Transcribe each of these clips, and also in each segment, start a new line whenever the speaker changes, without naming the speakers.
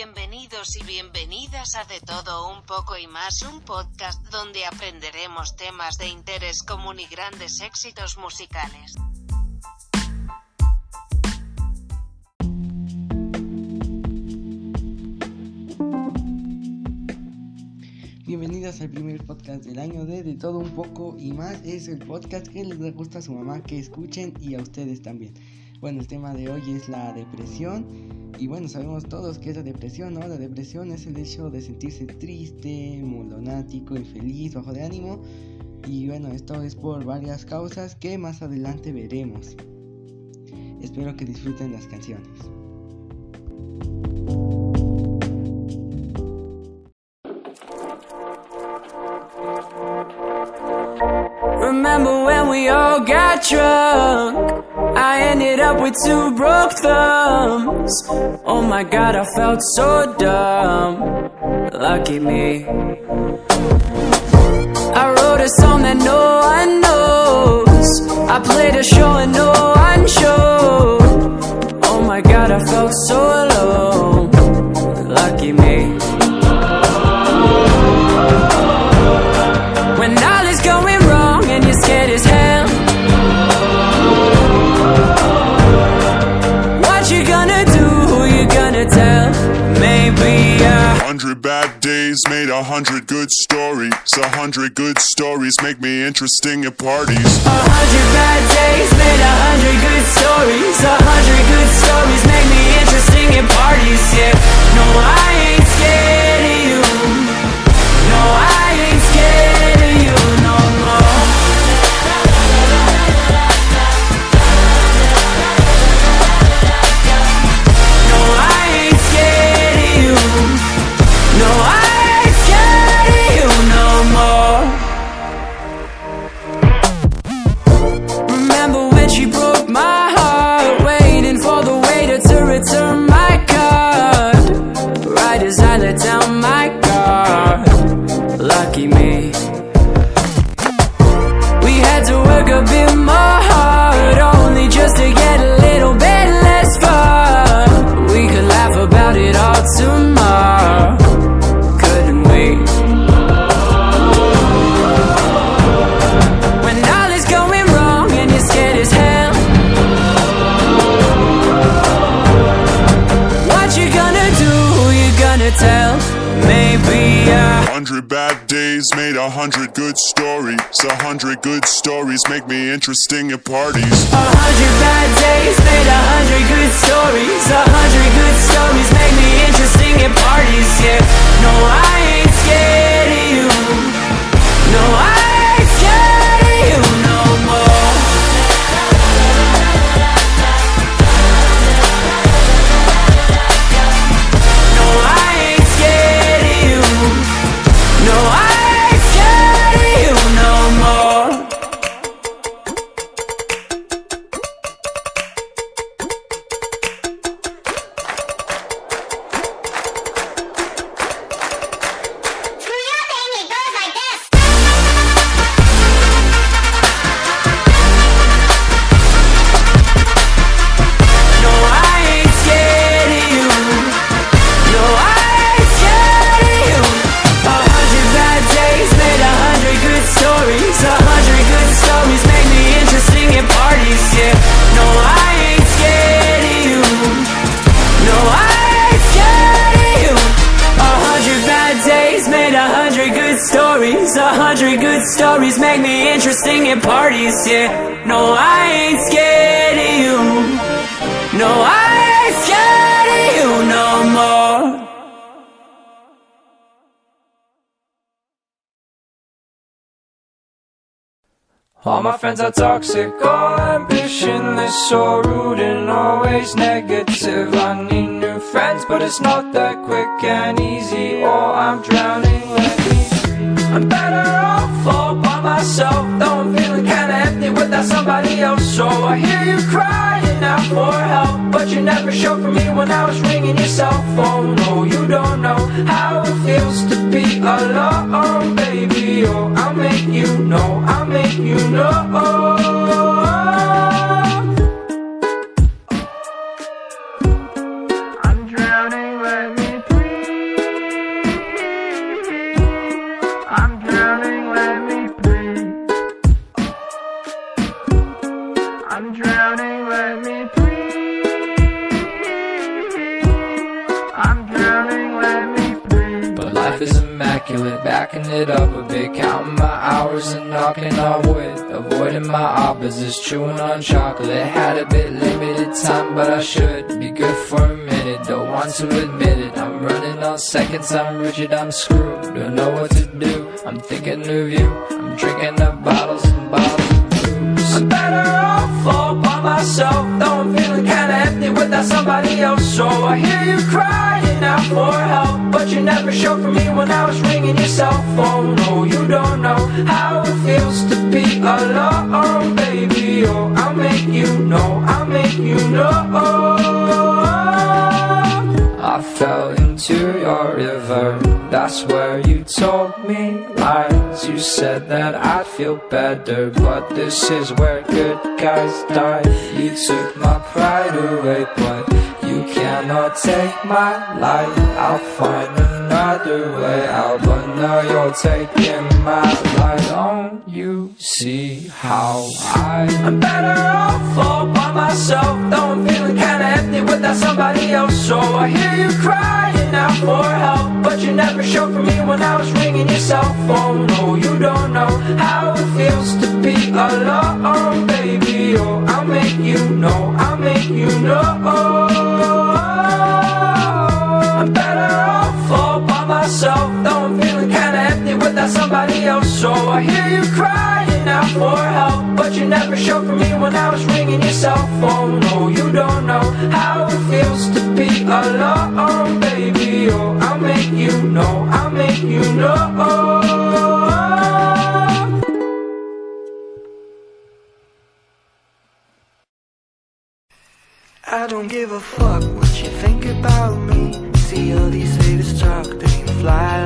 Bienvenidos y bienvenidas a De Todo Un poco y más, un podcast donde aprenderemos temas de interés común y grandes éxitos musicales.
Bienvenidos al primer podcast del año de De Todo Un poco y más. Es el podcast que les gusta a su mamá que escuchen y a ustedes también. Bueno, el tema de hoy es la depresión. Y bueno, sabemos todos que es la depresión, ¿no? La depresión es el hecho de sentirse triste, molonático, infeliz, bajo de ánimo. Y bueno, esto es por varias causas que más adelante veremos. Espero que disfruten las canciones.
Remember when we all got drunk? I ended up with two broke thumbs. Oh my god, I felt so dumb. Lucky me. I wrote a song that no one knows. I played a show and no one showed. Oh my god, I felt so alone. Lucky me.
Made a hundred good stories. A hundred good stories make me interesting at parties.
A hundred bad days made a hundred good stories. A hundred good stories make me interesting at parties. Yeah, no, I ain't scared of you. No, I tell? Maybe uh
Hundred bad days made a hundred good stories. A hundred good stories make me interesting at parties.
A hundred bad days made a hundred good stories. A hundred good stories make me interesting at parties. Yeah, no, I ain't scared of you. No, I All my friends are toxic, all ambitionless, so rude and always negative. I need new friends, but it's not that quick and easy. Or I'm drowning, let me. I'm better off all by myself, though I'm feeling kinda empty without somebody else. So I hear you out for help, but you never showed for me when I was ringing your cell phone. No, you don't know how it feels to be alone, baby. Oh, I'll make you know, I'll make you know.
Seconds, I'm rigid, I'm screwed. Don't know what to do. I'm thinking of you. I'm drinking up bottles and bottles of booze. I'm better off all by myself, though I'm feeling kinda empty without somebody else. So I hear you crying out for help, but you never showed for me when I was ringing your cell phone. No, you don't know how it feels to be alone, baby. Oh, I'll make you know, I'll make you know. I fell into your river. That's where you told me lies. You said that I'd feel better, but this is where good guys die. You took my pride away, but you cannot take my life. I'll find another way out, but now you're taking my life. Don't you see how I am better off all by myself? Though I'm feeling kinda empty without somebody else. So I hear you crying out for help, but you never showed for me when I was ringing your cell phone. No, you don't know how it feels to be alone, baby. Oh, I'll make you know, I'll make you know. Else. So I hear you crying out for help, but you never showed for me when I was ringing your cell phone. No, you don't know how it feels to be alone, baby. Oh, I'll make you know, I'll make you know.
I don't give a fuck what you think about me. See all these haters talk, they ain't fly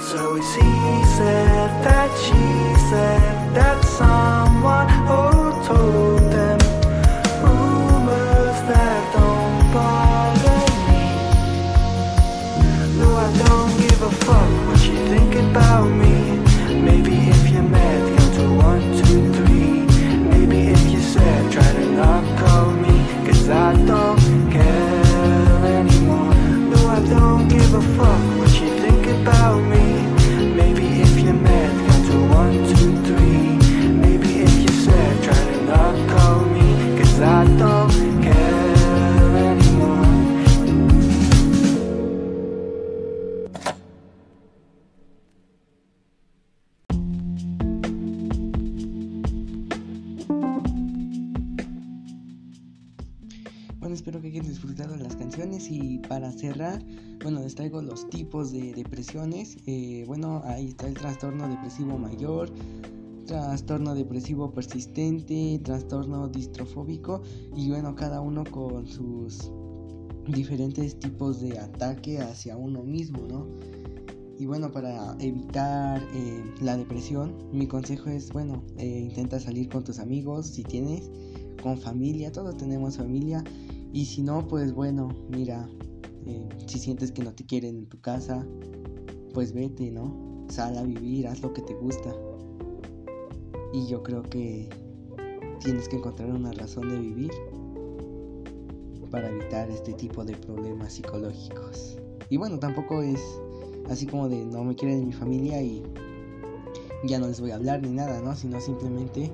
Always he said that she said that
espero que hayan disfrutado las canciones y para cerrar, bueno, les traigo los tipos de depresiones. Eh, bueno, ahí está el trastorno depresivo mayor, trastorno depresivo persistente, trastorno distrofóbico y bueno, cada uno con sus diferentes tipos de ataque hacia uno mismo, ¿no? Y bueno, para evitar eh, la depresión, mi consejo es, bueno, eh, intenta salir con tus amigos si tienes, con familia, todos tenemos familia. Y si no, pues bueno, mira, eh, si sientes que no te quieren en tu casa, pues vete, ¿no? Sal a vivir, haz lo que te gusta. Y yo creo que
tienes que encontrar una razón de vivir para evitar este tipo de problemas psicológicos. Y bueno, tampoco es así como de no me quieren en mi familia y ya no les voy a hablar ni nada, ¿no? Sino simplemente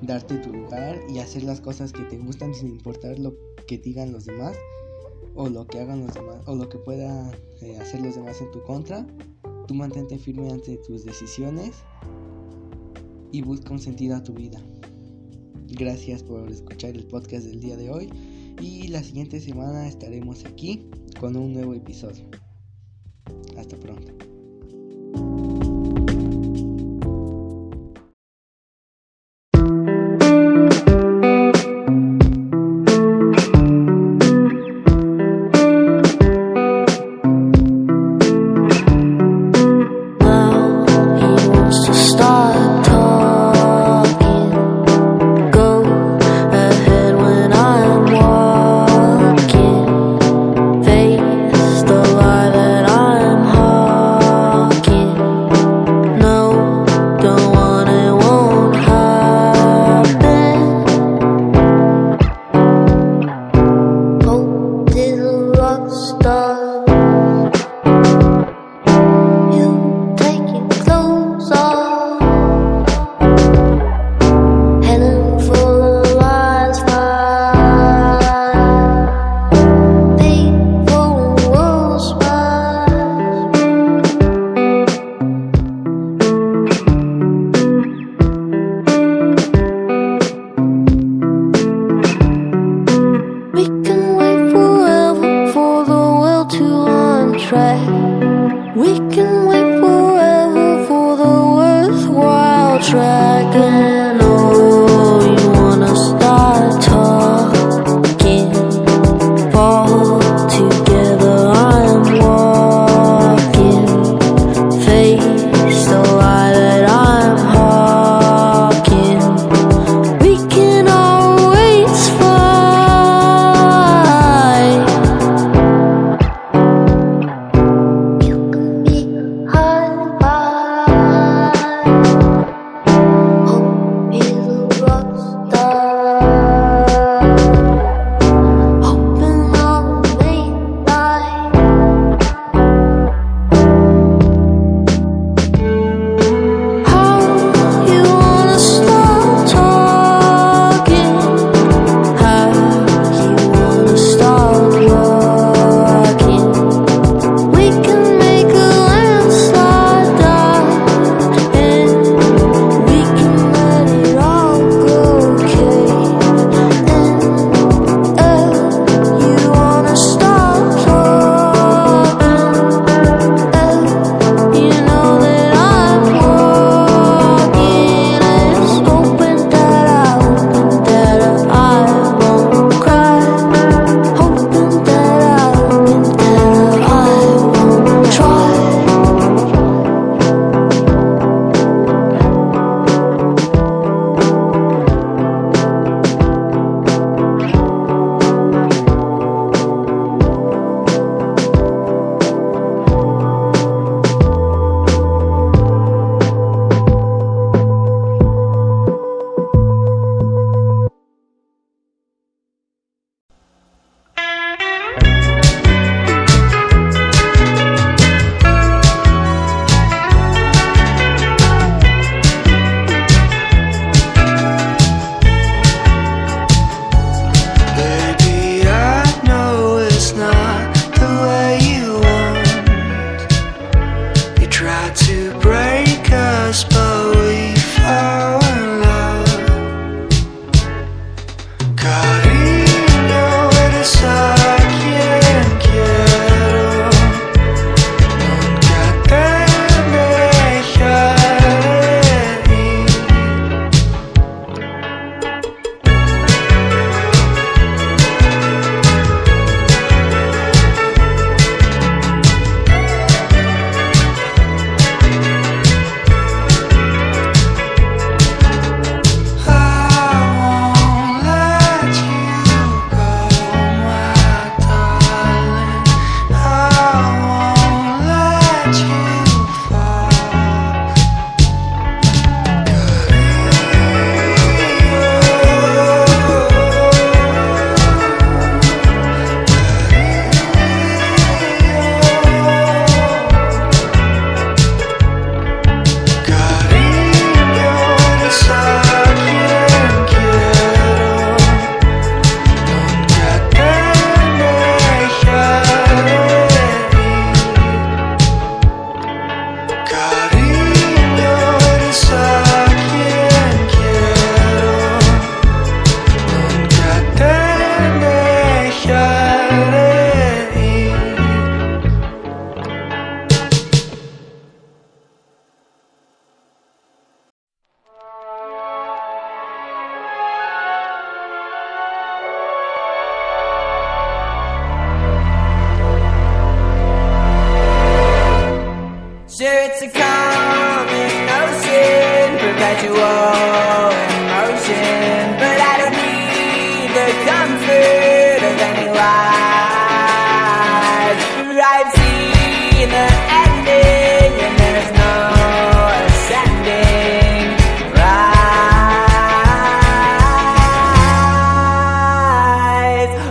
darte tu lugar y hacer las cosas que te gustan sin importar lo que digan los demás o lo que hagan los demás o lo que pueda eh, hacer los demás en tu contra. Tú mantente firme ante tus decisiones y busca un sentido a tu vida. Gracias por escuchar el podcast del día de hoy y la siguiente semana estaremos aquí con un nuevo episodio.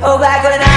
Oh,
back when I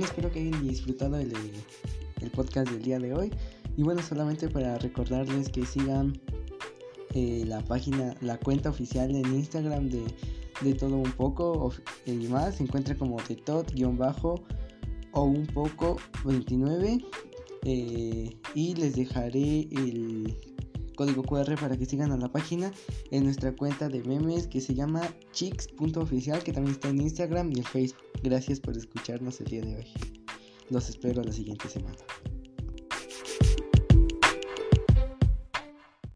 disfrutado el, el podcast del día de hoy. Y bueno, solamente para recordarles que sigan eh, la página, la cuenta oficial en Instagram de, de todo un poco y más. Se encuentra como de tot-bajo o un poco 29. eh, y les dejaré el código QR para que sigan a la página en nuestra cuenta de memes que se llama chicks.oficial que también está en Instagram y en Facebook. Gracias por escucharnos el día de hoy. Los espero la siguiente semana.